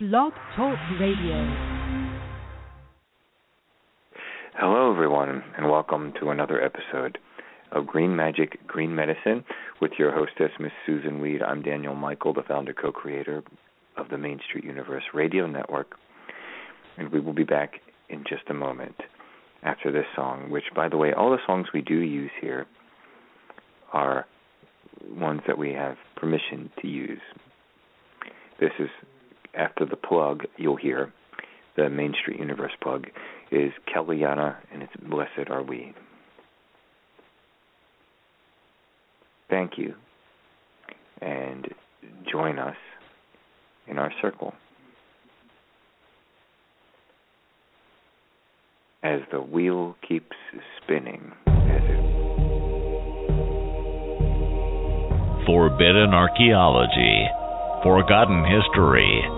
Blog Talk Radio. Hello, everyone, and welcome to another episode of Green Magic, Green Medicine with your hostess, Miss Susun Weed. I'm Daniel Michael, the founder co creator of the Main Street Universe Radio Network. And we will be back in just a moment after this song, which, by the way, all the songs we do use here are ones that we have permission to use. This is after the plug you'll hear, the Main Street Universe plug, is Kellianna and it's Blessed Are We. Thank you. And join us in our circle. As the wheel keeps spinning, Forbidden archaeology, forgotten history,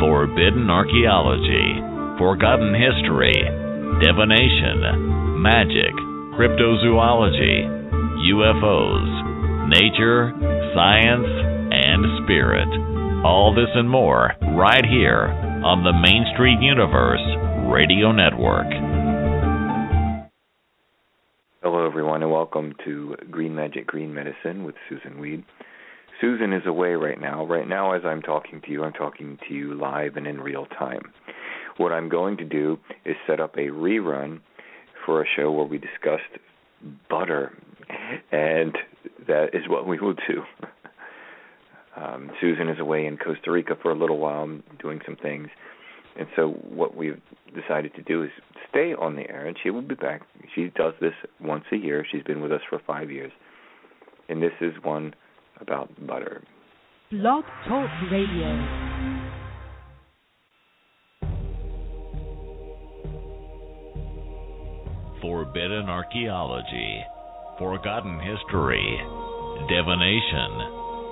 Forbidden archaeology, forgotten history, divination, magic, cryptozoology, UFOs, nature, science, and spirit. All this and more right here on the Main Street Universe Radio Network. Hello, everyone, and welcome to Green Magic, Green Medicine with Susun Weed. Susun is away right now. Right now, as I'm talking to you, I'm talking to you live and in real time. What I'm going to do is set up a rerun for a show where we discussed butter, and that is what we will do. Um, Susun is away in Costa Rica for a little while doing some things. And so what we've decided to do is stay on the air, and she will be back. She does this once a year. She's been with us for five years. And this is one about butter. Blog Talk Radio. Forbidden archaeology, forgotten history, divination,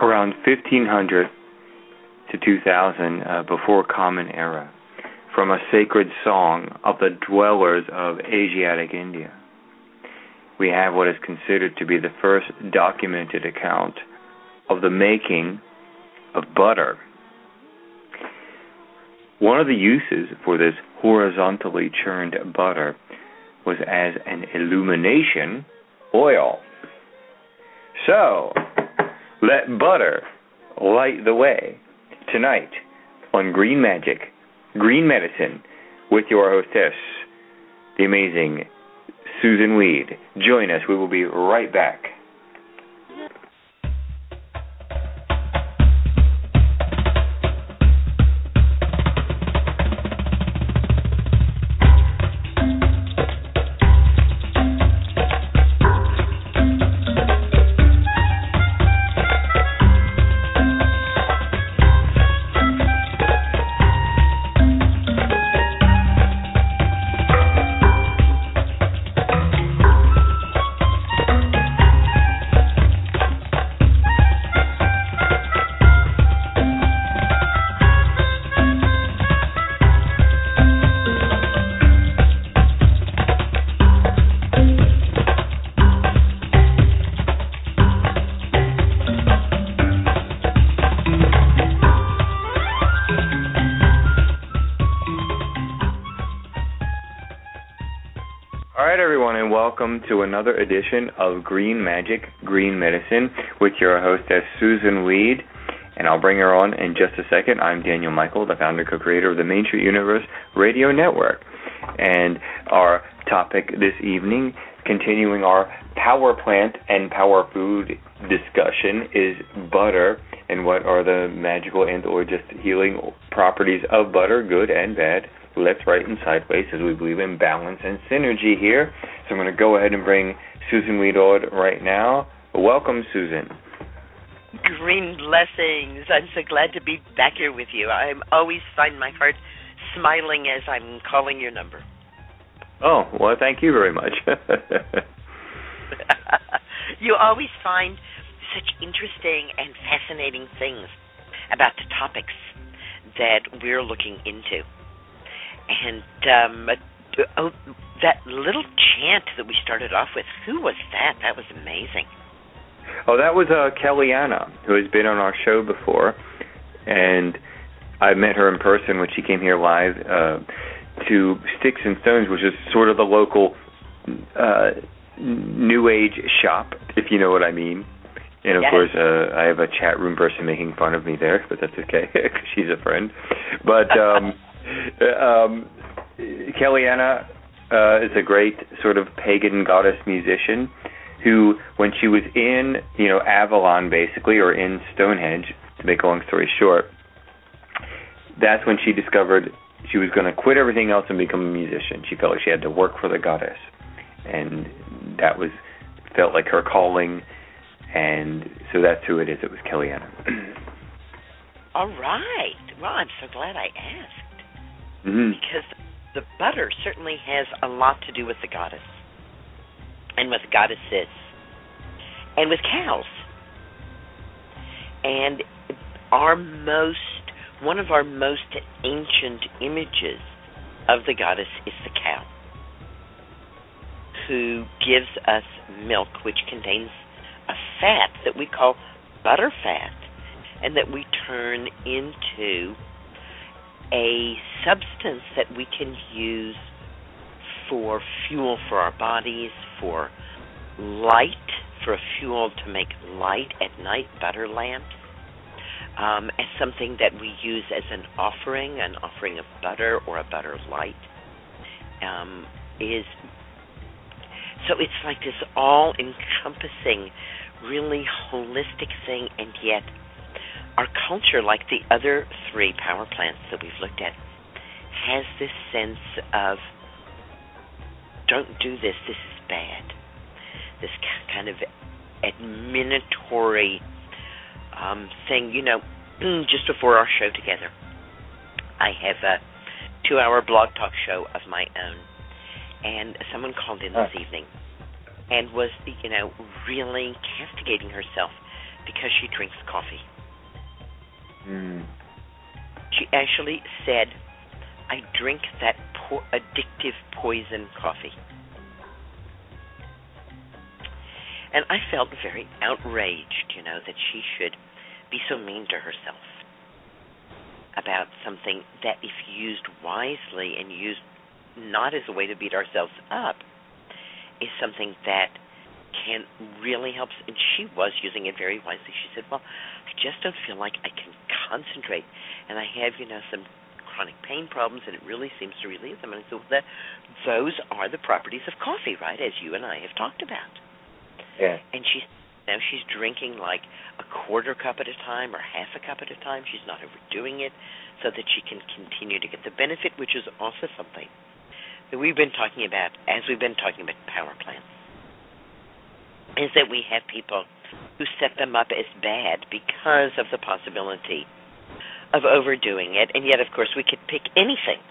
Around 1500 to 2000 uh, before Common Era, from a sacred song of the dwellers of Asiatic India. We have what is considered to be the first documented account of the making of butter. One of the uses for this horizontally churned butter was as an illumination oil. So, let butter light the way tonight on Green Magic, Green Medicine, with your hostess, the amazing Susun Weed. Join us. We will be right back. And welcome to another edition of Green Magic, Green Medicine with your hostess, Susun Weed. And I'll bring her on in just a second. I'm Daniel Michael, the founder co creator of the Main Street Universe Radio Network. And our topic this evening, continuing our power plant and power food discussion, is butter and what are the magical and or just healing properties of butter, good and bad left, right, and sideways, as we believe in balance and synergy here. So I'm going to go ahead and bring Susun Weed on right now. Welcome, Susun. Green blessings. I'm so glad to be back here with you. I always find my heart smiling as I'm calling your number. Oh, well, thank you very much. you always find such interesting and fascinating things about the topics that we're looking into. And um, oh, that little chant that we started off with, who was that? That was amazing. oh, that was uh, Kellianna, who has been on our show before. And I met her in person when she came here live uh, to Sticks and Stones, which is sort of the local uh, new age shop, if you know what I mean. And of Yes. course, uh, I have a chat room person making fun of me there, but that's okay because she's a friend. But um, um, Kellianna uh, is a great sort of pagan goddess musician who, when she was in, you know, Avalon basically, or in Stonehenge, to make a long story short, that's when she discovered she was going to quit everything else and become a musician. She felt like she had to work for the goddess, and that was felt like her calling. And so that's who it is. It was Kellianna. All right. Well, I'm so glad I asked hmm because the butter certainly has a lot to do with the goddess and with goddesses and with cows. And our most one of our most ancient images of the goddess is the cow, who gives us milk, which contains a fat that we call butter fat, and that we turn into a substance that we can use for fuel for our bodies, for light, for a fuel to make light at night, butter lamps, um, as something that we use as an offering, an offering of butter or a butter light, um, is so it's like this all encompassing, really holistic thing, and yet our culture, like the other three power plants that we've looked at, has this sense of don't do this, this is bad. This kind of admonitory um, thing. You know, just before our show together, I have a two hour blog talk show of my own. And someone called in this evening and was, you know, really castigating herself because she drinks coffee. Mm. She actually said, I drink that po- addictive poison coffee. And I felt very outraged, you know, that she should be so mean to herself about something that, if used wisely and used not as a way to beat ourselves up, is something that can really help. And she was using it very wisely. She said, Well, I just don't feel like I can concentrate. And I have, you know, some chronic pain problems, and it really seems to relieve them. And I said, well, that, those are the properties of coffee, right, as you and I have talked about. Yeah. And she's now she's drinking like a quarter cup at a time or half a cup at a time. She's not overdoing it, so that she can continue to get the benefit, which is also something that we've been talking about as we've been talking about power plants. Is that we have people who set them up as bad because of the possibility of overdoing it, and yet, of course, we could pick anything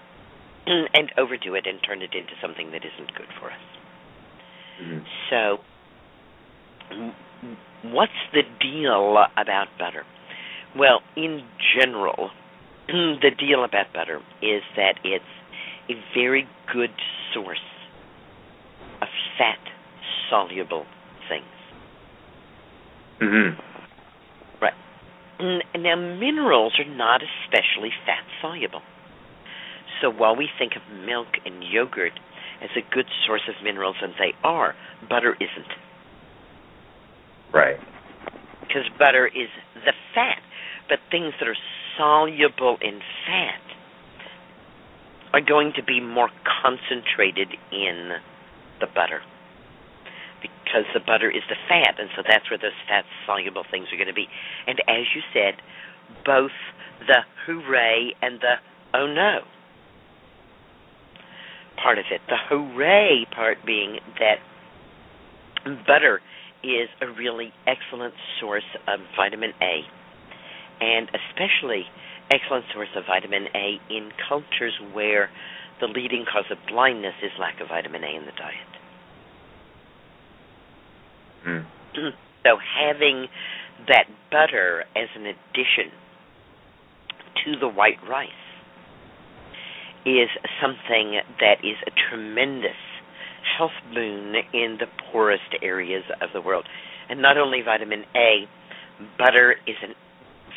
and overdo it and turn it into something that isn't good for us. Mm. So, what's the deal about butter? Well, in general, the deal about butter is that it's a very good source of fat soluble things. Mm-hmm. Right. Now, minerals are not especially fat soluble. So while we think of milk and yogurt as a good source of minerals, and they are, butter isn't. Right. Because butter is the fat. But things that are soluble in fat are going to be more concentrated in the butter. Because the butter is the fat, and so that's where those fat soluble things are going to be. And as you said, both the hooray and the oh no part of it. The hooray part being that butter is a really excellent source of vitamin A, and especially excellent source of vitamin A in cultures where the leading cause of blindness is lack of vitamin A in the diet. So having that butter as an addition to the white rice is something that is a tremendous health boon in the poorest areas of the world. And not only vitamin A, butter is a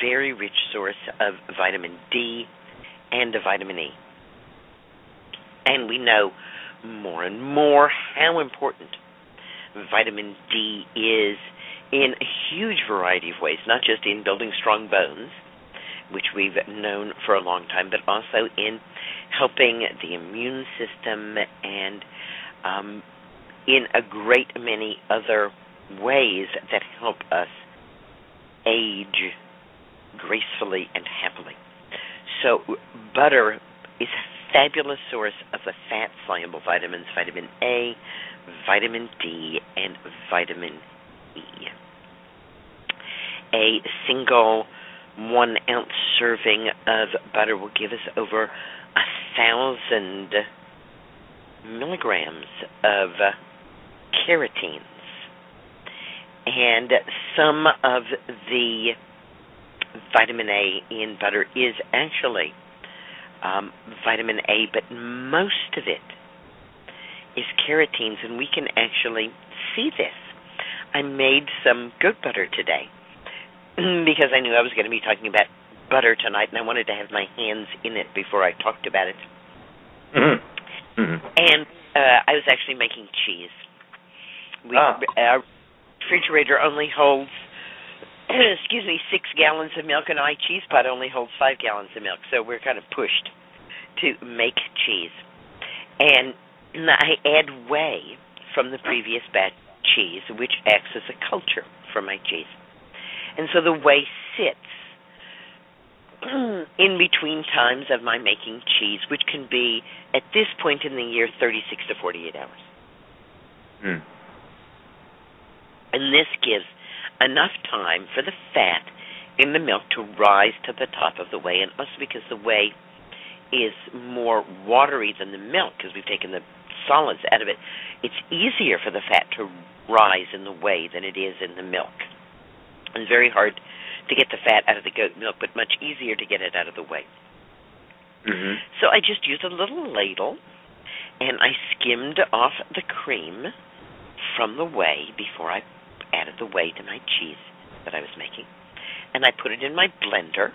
very rich source of vitamin D and of vitamin E. And we know more and more how important vitamin D is in a huge variety of ways, not just in building strong bones, which we've known for a long time, but also in helping the immune system and um, in a great many other ways that help us age gracefully and happily. So, butter is fabulous source of the fat soluble vitamins vitamin A, vitamin D, and vitamin E. A single one ounce serving of butter will give us over a thousand milligrams of carotenes. And some of the vitamin A in butter is actually um, vitamin A, but most of it is carotenes, and we can actually see this. I made some goat butter today because I knew I was going to be talking about butter tonight, and I wanted to have my hands in it before I talked about it. Mm-hmm. Mm-hmm. And uh, I was actually making cheese. We, Ah. Our refrigerator only holds, excuse me, six gallons of milk, and our cheese pot only holds five gallons of milk. So we're kind of pushed to make cheese. And I add whey from the previous batch cheese, which acts as a culture for my cheese. And so the whey sits in between times of my making cheese, which can be at this point in the year 36 to 48 hours. Mm. And this gives enough time for the fat in the milk to rise to the top of the whey, and also because the whey is more watery than the milk, because we've taken the solids out of it, it's easier for the fat to rise in the whey than it is in the milk. It's very hard to get the fat out of the goat milk, but much easier to get it out of the whey. Mm-hmm. So I just used a little ladle and I skimmed off the cream from the whey before I added the whey to my cheese that I was making. And I put it in my blender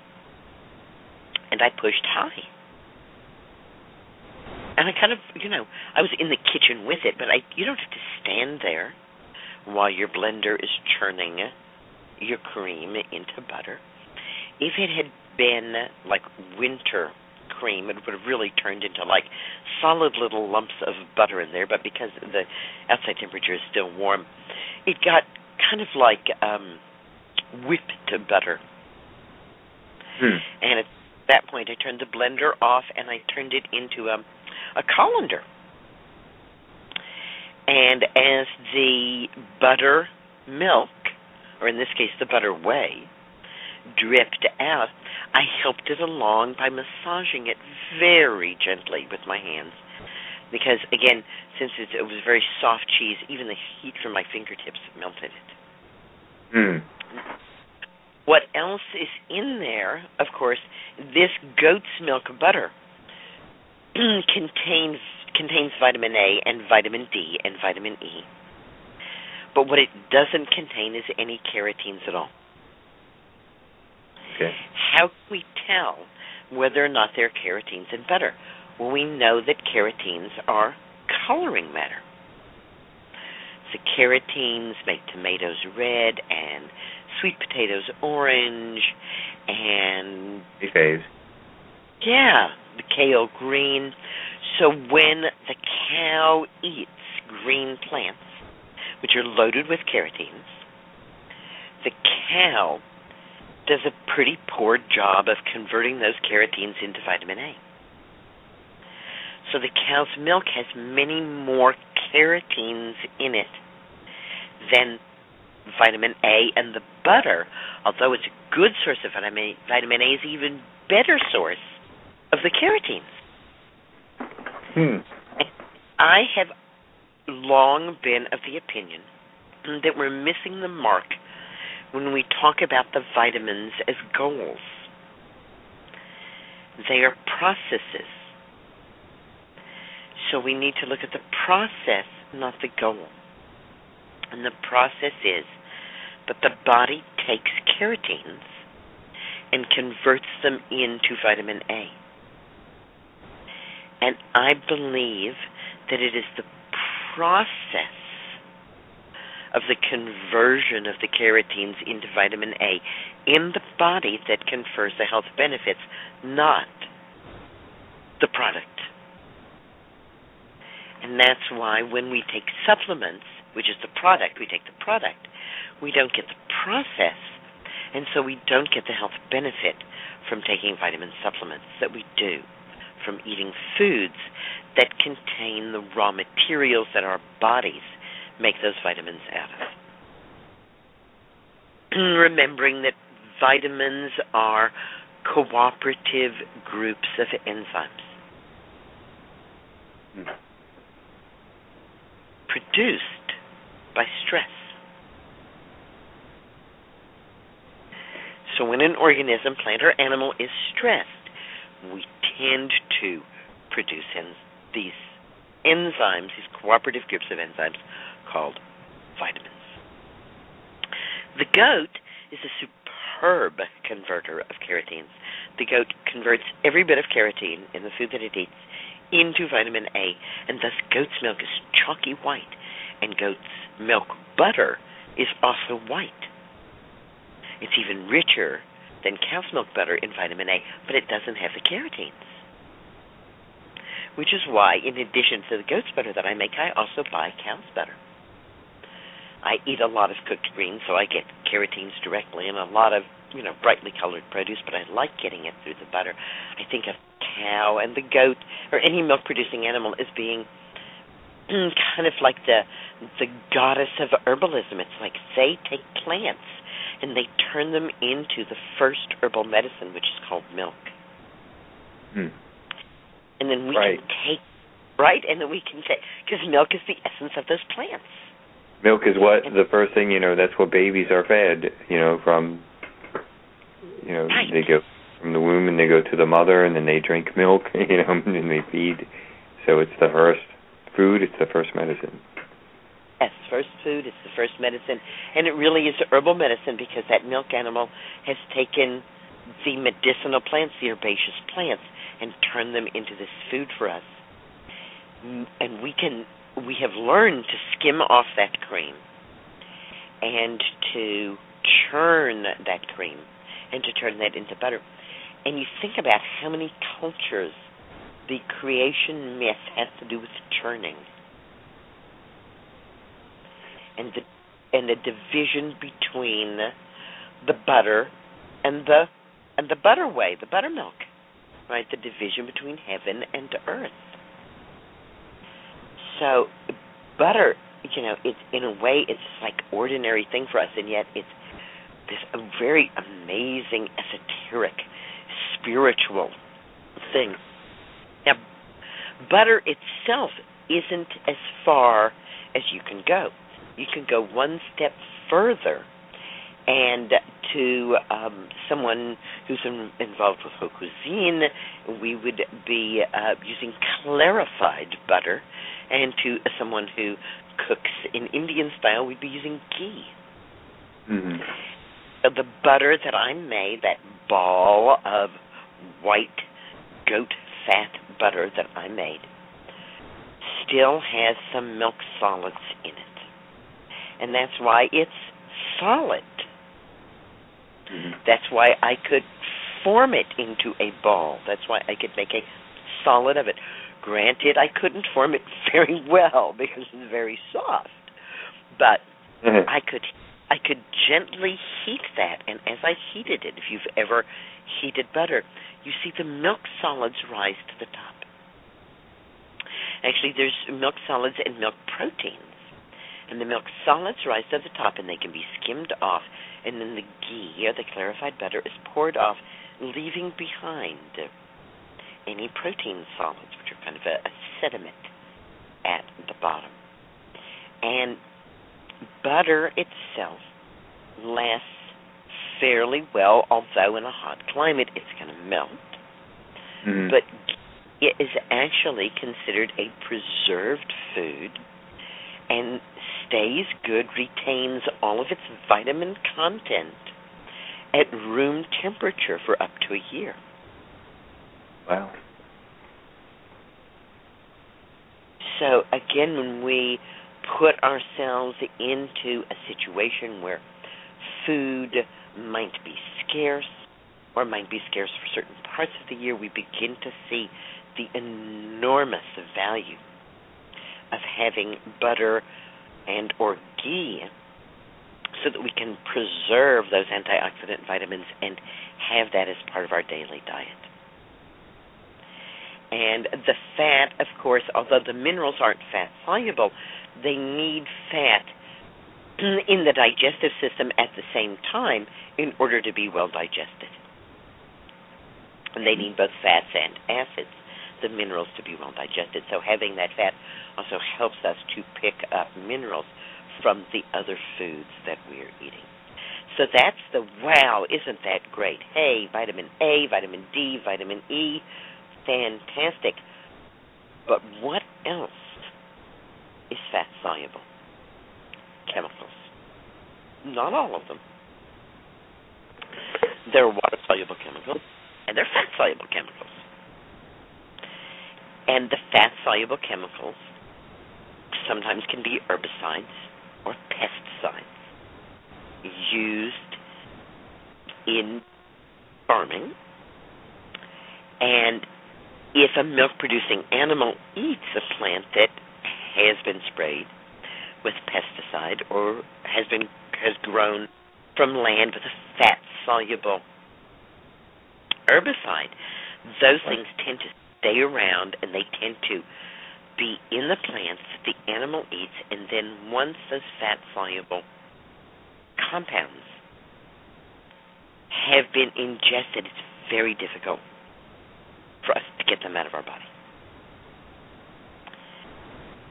and I pushed high. And I kind of, you know, I was in the kitchen with it, but I you don't have to stand there while your blender is churning your cream into butter. If it had been like winter cream, it would have really turned into like solid little lumps of butter in there. But because the outside temperature is still warm, it got kind of like um, whipped butter. Hmm. And at that point, I turned the blender off and I turned it into a, a colander. And as the butter milk, or in this case the butter whey, dripped out, I helped it along by massaging it very gently with my hands. Because again, since it, it was very soft cheese, even the heat from my fingertips melted it. Hmm. What else is in there? Of course, this goat's milk butter contains contains vitamin A and vitamin D and vitamin E. But what it doesn't contain is any carotenes at all. Okay. How can we tell whether or not there are carotenes in butter? Well, we know that carotenes are coloring matter. So carotenes make tomatoes red and sweet potatoes orange and Phase. yeah, the kale green. So when the cow eats green plants, which are loaded with carotenes, the cow does a pretty poor job of converting those carotenes into vitamin A. So the cow's milk has many more carotenes in it than vitamin A, and the butter, although it's a good source of vitamin A, vitamin A, is an even better source of the carotenes. Hmm. I have long been of the opinion that we're missing the mark when we talk about the vitamins as goals. They are processes. So we need to look at the process, not the goal. And the process is that the body takes carotenes and converts them into vitamin A. And I believe that it is the process of the conversion of the carotenes into vitamin A in the body that confers the health benefits, not the product. And that's why when we take supplements, which is the product, we take the product, we don't get the process, and so we don't get the health benefit from taking vitamin supplements that we do from eating foods that contain the raw materials that our bodies make those vitamins out of. Remembering that vitamins are cooperative groups of enzymes. Hmm. Produced by stress. So when an organism, plant or animal, is stressed, we tend to produce en- these enzymes, these cooperative groups of enzymes called vitamins. The goat is a superb converter of carotenes. The goat converts every bit of carotene in the food that it eats into vitamin A, and thus goat's milk is chalky white, and goat's milk butter is also white. It's even richer than cow's milk butter in vitamin A, but it doesn't have the carotenes. Which is why, in addition to the goat's butter that I make, I also buy cow's butter. I eat a lot of cooked greens, so I get carotenes directly, and a lot of you know brightly colored produce. But I like getting it through the butter. I think of cow and the goat or any milk producing animal as being kind of like the the goddess of herbalism. It's like they take plants and they turn them into the first herbal medicine, which is called milk. Hmm. And then we Right. can take right, and then we can take because milk is the essence of those plants. Milk is what the first thing you know. That's what babies are fed. You know, from you know Right. they go from the womb and they go to the mother and then they drink milk. You know, and they feed. So it's the first food. It's the first medicine. Yes, first food is the first medicine, and it really is herbal medicine because that milk animal has taken the medicinal plants, the herbaceous plants, and turned them into this food for us. Mm, And we can, we have learned to skim off that cream and to churn that cream and to turn that into butter. And you think about how many cultures the creation myth has to do with churning and the and the division between the butter and the and the butter whey, the buttermilk, right? The division between heaven and earth. So butter, you know, it's in a way it's like ordinary thing for us, and yet it's this very amazing, esoteric, spiritual thing. Now, butter itself isn't as far as you can go. You can go one step further and to um, someone who's in, involved with haute cuisine, we would be uh, using clarified butter, and to someone who cooks in Indian style, we'd be using ghee. hmm So the butter that I made, that ball of white goat fat butter that I made, still has some milk solids in it and that's why it's solid. Mm-hmm. That's why I could form it into a ball. That's why I could make a solid of it. Granted, I couldn't form it very well because it's very soft, but mm-hmm. I could I could gently heat that, and as I heated it, if you've ever heated butter, you see the milk solids rise to the top. Actually, there's milk solids and milk proteins. And the milk solids rise to the top and they can be skimmed off. And then the ghee or the clarified butter is poured off leaving behind any protein solids which are kind of a, a sediment at the bottom. And butter itself lasts fairly well although in a hot climate it's going to melt hmm but it is actually considered a preserved food and stays good, retains all of its vitamin content at room temperature for up to a year. wow. So, again, when we put ourselves into a situation where food might be scarce or might be scarce for certain parts of the year, we begin to see the enormous value of having butter and or ghee so that we can preserve those antioxidant vitamins and have that as part of our daily diet. And the fat, of course, although the minerals aren't fat soluble, they need fat in the digestive system at the same time in order to be well digested. And they need both fats and acids, the minerals, to be well digested. So having that fat also helps us to pick up minerals from the other foods that we're eating. So that's the wow, isn't that great? Hey, vitamin A, vitamin D, vitamin E, fantastic. But what else is fat soluble? Chemicals. Not all of them. There are water soluble chemicals and there are fat soluble chemicals. And the fat soluble chemicals sometimes can be herbicides or pesticides used in farming. And if a milk producing animal eats a plant that has been sprayed with pesticide or has been has grown from land with a fat soluble herbicide, those things tend to stay around and they tend to be in the plants that the animal eats and then once those fat soluble compounds have been ingested, it's very difficult for us to get them out of our body.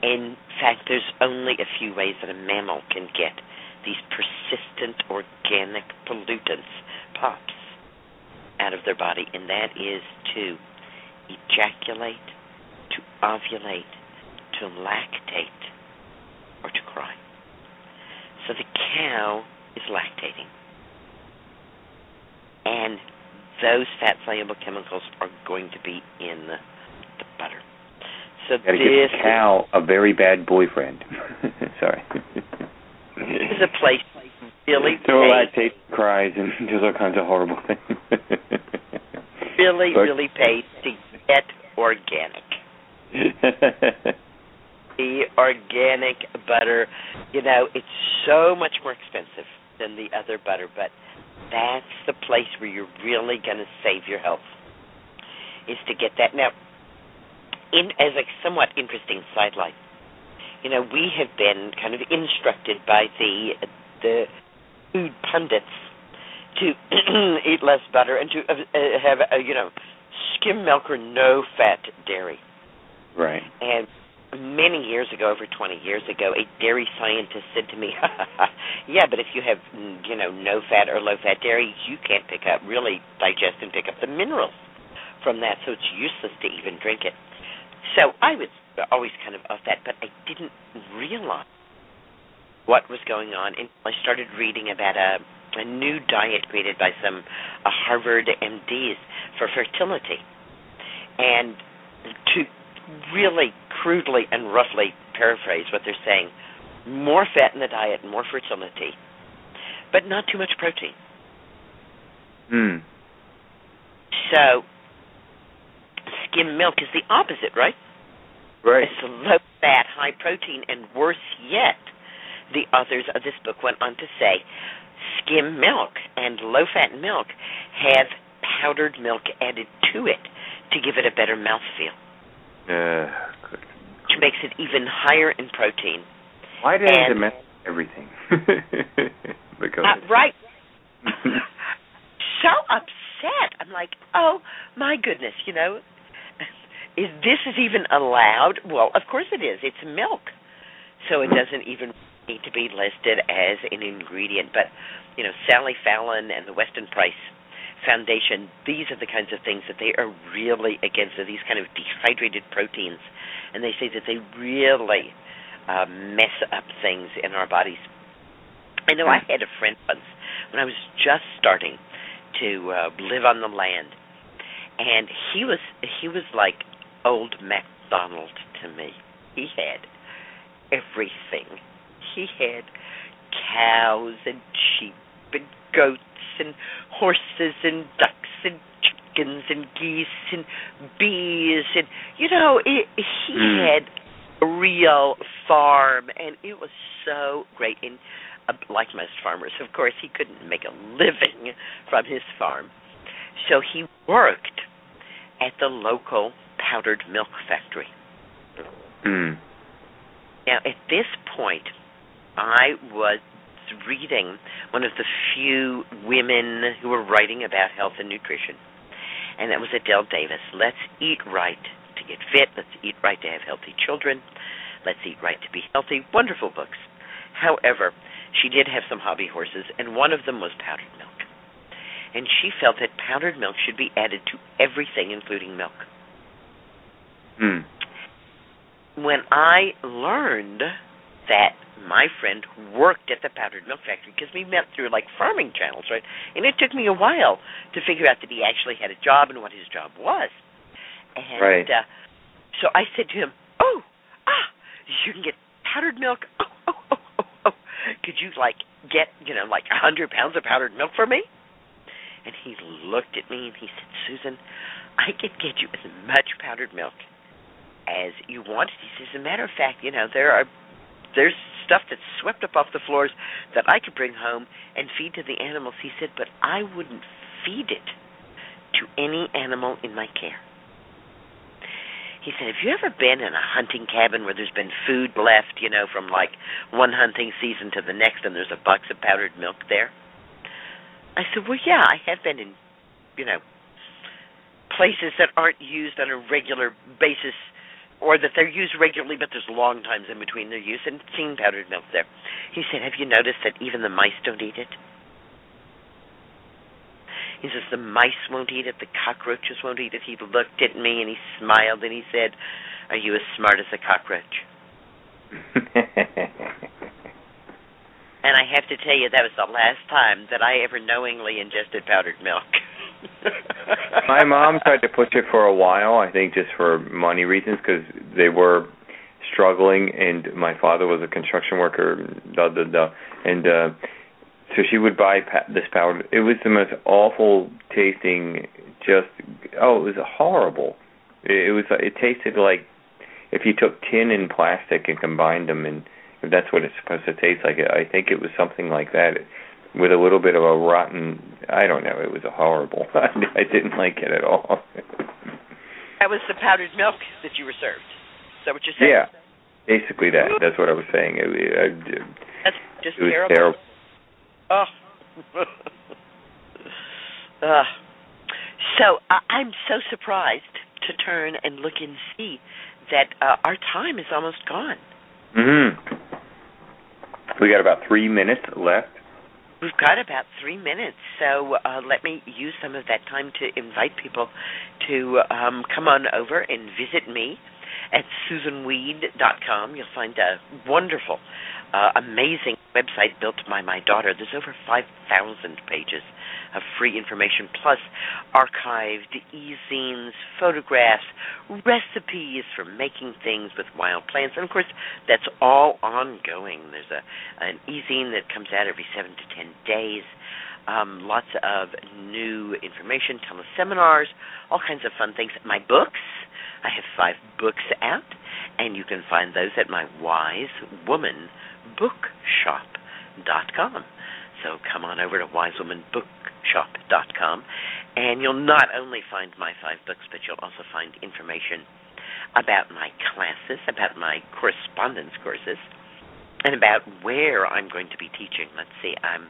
In fact, there's only a few ways that a mammal can get these persistent organic pollutants, POPs, out of their body, and that is to ejaculate, to ovulate, to lactate, or to cry. So the cow is lactating. And those fat soluble chemicals are going to be in the, the butter. So Gotta this give the cow a very bad boyfriend. Sorry. Is a place really So pays, lactate cries and does all kinds of horrible things. really, But- really pays to get organic. The organic butter, you know, it's so much more expensive than the other butter, but that's the place where you're really going to save your health. Is to get that now. In as a somewhat interesting sidelight, you know, we have been kind of instructed by the the food pundits to eat less butter and to uh, have uh, you know skim milk or no fat dairy. right. And many years ago, over 20 years ago, a dairy scientist said to me, "Yeah, but if you have, mm, you know, no fat or low fat dairy, you can't pick up, really digest and pick up the minerals from that, so it's useless to even drink it." So I was always kind of of that, but I didn't realize what was going on until I started reading about a a new diet created by some uh, Harvard MDs for fertility, and to really crudely and roughly paraphrase what they're saying more fat in the diet, more fertility, but not too much protein. Hmm. So, skim milk is the opposite, right? Right. It's low fat, high protein, and worse yet, the authors of this book went on to say skim milk and low fat milk have powdered milk added to it to give it a better mouthfeel, Uh, good. which makes it even higher in protein. Why it And- mess everything? because Uh, right. so upset. I'm like, oh my goodness, you know, is this is even allowed? Well, of course it is. It's milk, so it doesn't even need to be listed as an ingredient. But you know, Sally Fallon and the Weston Price Foundation, these are the kinds of things that they are really against. Are these kind of dehydrated proteins, and they say that they really uh, mess up things in our bodies. I know I had a friend once when I was just starting to uh, live on the land, and he was he was like old MacDonald to me. He had everything. He had cows and sheep and goats and horses and ducks and chickens and geese and bees and you know it, he Mm. had a real farm and it was so great and uh, like most farmers of course he couldn't make a living from his farm so he worked at the local powdered milk factory Hmm. now, at this point, I was reading one of the few women who were writing about health and nutrition, and that was Adelle Davis. Let's eat right to get fit. Let's eat right to have healthy children. Let's eat right to be healthy. Wonderful books. However, she did have some hobby horses, and one of them was powdered milk. And she felt that powdered milk should be added to everything, including milk. Hmm. When I learned that my friend worked at the powdered milk factory, because we met through like farming channels, right? And it took me a while to figure out that he actually had a job and what his job was. And Right. uh, so I said to him, "Oh, ah, you can get powdered milk. Oh, oh, oh, oh, oh. Could you like get, you know, like a hundred pounds of powdered milk for me?" And he looked at me and he said, "Susun, I could get you as much powdered milk as you wanted." He says, "As a matter of fact, you know, there are there's stuff that's swept up off the floors that I could bring home and feed to the animals." He said, "But I wouldn't feed it to any animal in my care." He said, "Have you ever been in a hunting cabin where there's been food left, you know, from like one hunting season to the next, and there's a box of powdered milk there?" I said, "Well, yeah, I have been in, you know, places that aren't used on a regular basis, or that they're used regularly, but there's long times in between their use, and seen powdered milk there." He said, "Have you noticed that even the mice don't eat it?" He says the mice won't eat it, the cockroaches won't eat it. He looked at me and he smiled and he said, "Are you as smart as a cockroach?" And I have to tell you, that was the last time that I ever knowingly ingested powdered milk. My mom tried to push it for a while, I think just for money reasons, because they were struggling, and my father was a construction worker, da da da, and uh, so she would buy pa- this powder. It was the most awful tasting, just oh, it was horrible. It, it was it tasted like if you took tin and plastic and combined them, and that's what it's supposed to taste like. I think it was something like that. With a little bit of a rotten, I don't know. It was a horrible. I didn't like it at all. that was the powdered milk that you were served. Is that what you're saying? Yeah, basically that. That's what I was saying. It, it, That's just it was terrible. terrible. Oh. uh, so I I'm so surprised to turn and look and see that uh, our time is almost gone. hmm We got about three minutes left. We've got about three minutes, so uh, let me use some of that time to invite people to um, come on over and visit me at susunweed.com. You'll find a wonderful, uh, amazing website built by my daughter. There's over 5,000 pages of free information, plus archived e-zines, photographs, recipes for making things with wild plants, and of course, that's all ongoing. There's a an e-zine that comes out every seven to ten days. Um, lots of new information, teleseminars, all kinds of fun things. My books, I have five books out, and you can find those at my Wise Woman Bookshop.com. So come on over to wisewomanbookshop.com, and you'll not only find my five books, but you'll also find information about my classes, about my correspondence courses, and about where I'm going to be teaching. Let's see, I'm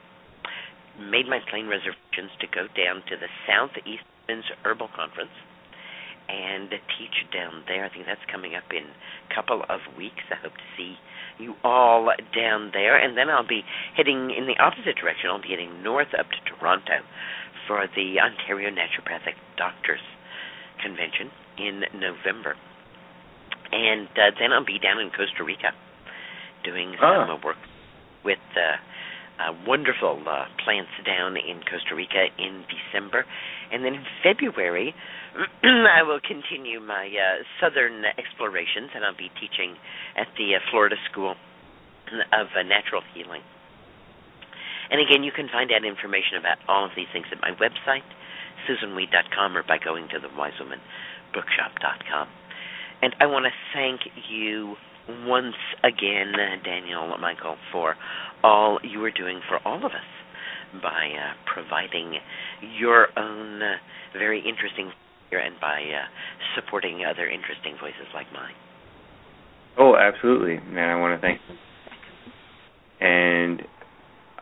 made my plane reservations to go down to the Southeast Women's Herbal Conference and teach down there. I think that's coming up in a couple of weeks. I hope to see you all down there. And then I'll be heading in the opposite direction. I'll be heading north up to Toronto for the Ontario Naturopathic Doctors Convention in November. And uh, then I'll be down in Costa Rica doing Ah. some work with uh, uh, wonderful uh, plants down in Costa Rica in December. And then in February, I will continue my uh, southern explorations, and I'll be teaching at the uh, Florida School of uh, Natural Healing. And again, you can find out information about all of these things at my website, susunweed.com, or by going to the wisewomanbookshop.com. And I want to thank you once again, Daniel Michael, for all you are doing for all of us by uh, providing your own uh, very interesting and by uh, supporting other interesting voices like mine. Oh, absolutely, man. I want to thank you. And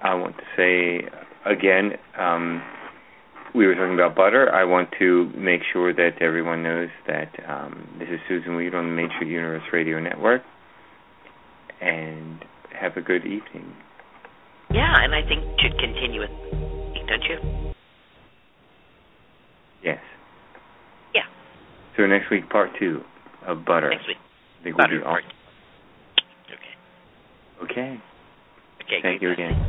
I want to say again, um, we were talking about butter. I want to make sure that everyone knows that um, this is Susun Weed on the Street Universe Radio Network. And have a good evening. Yeah, and I think should continue with, don't you? Yes. Yeah. So next week, part two of butter. Next week. I think Butter we'll do all. Okay. Okay. Okay. Thank you again.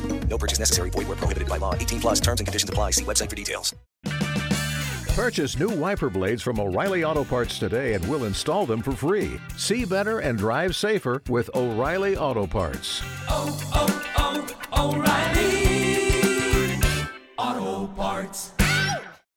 No purchase necessary. Void where prohibited by law. 18 plus terms and conditions apply. See website for details. Purchase new wiper blades from O'Reilly Auto Parts today and we'll install them for free. See better and drive safer with O'Reilly Auto Parts. Oh, oh, oh, O'Reilly Auto Parts.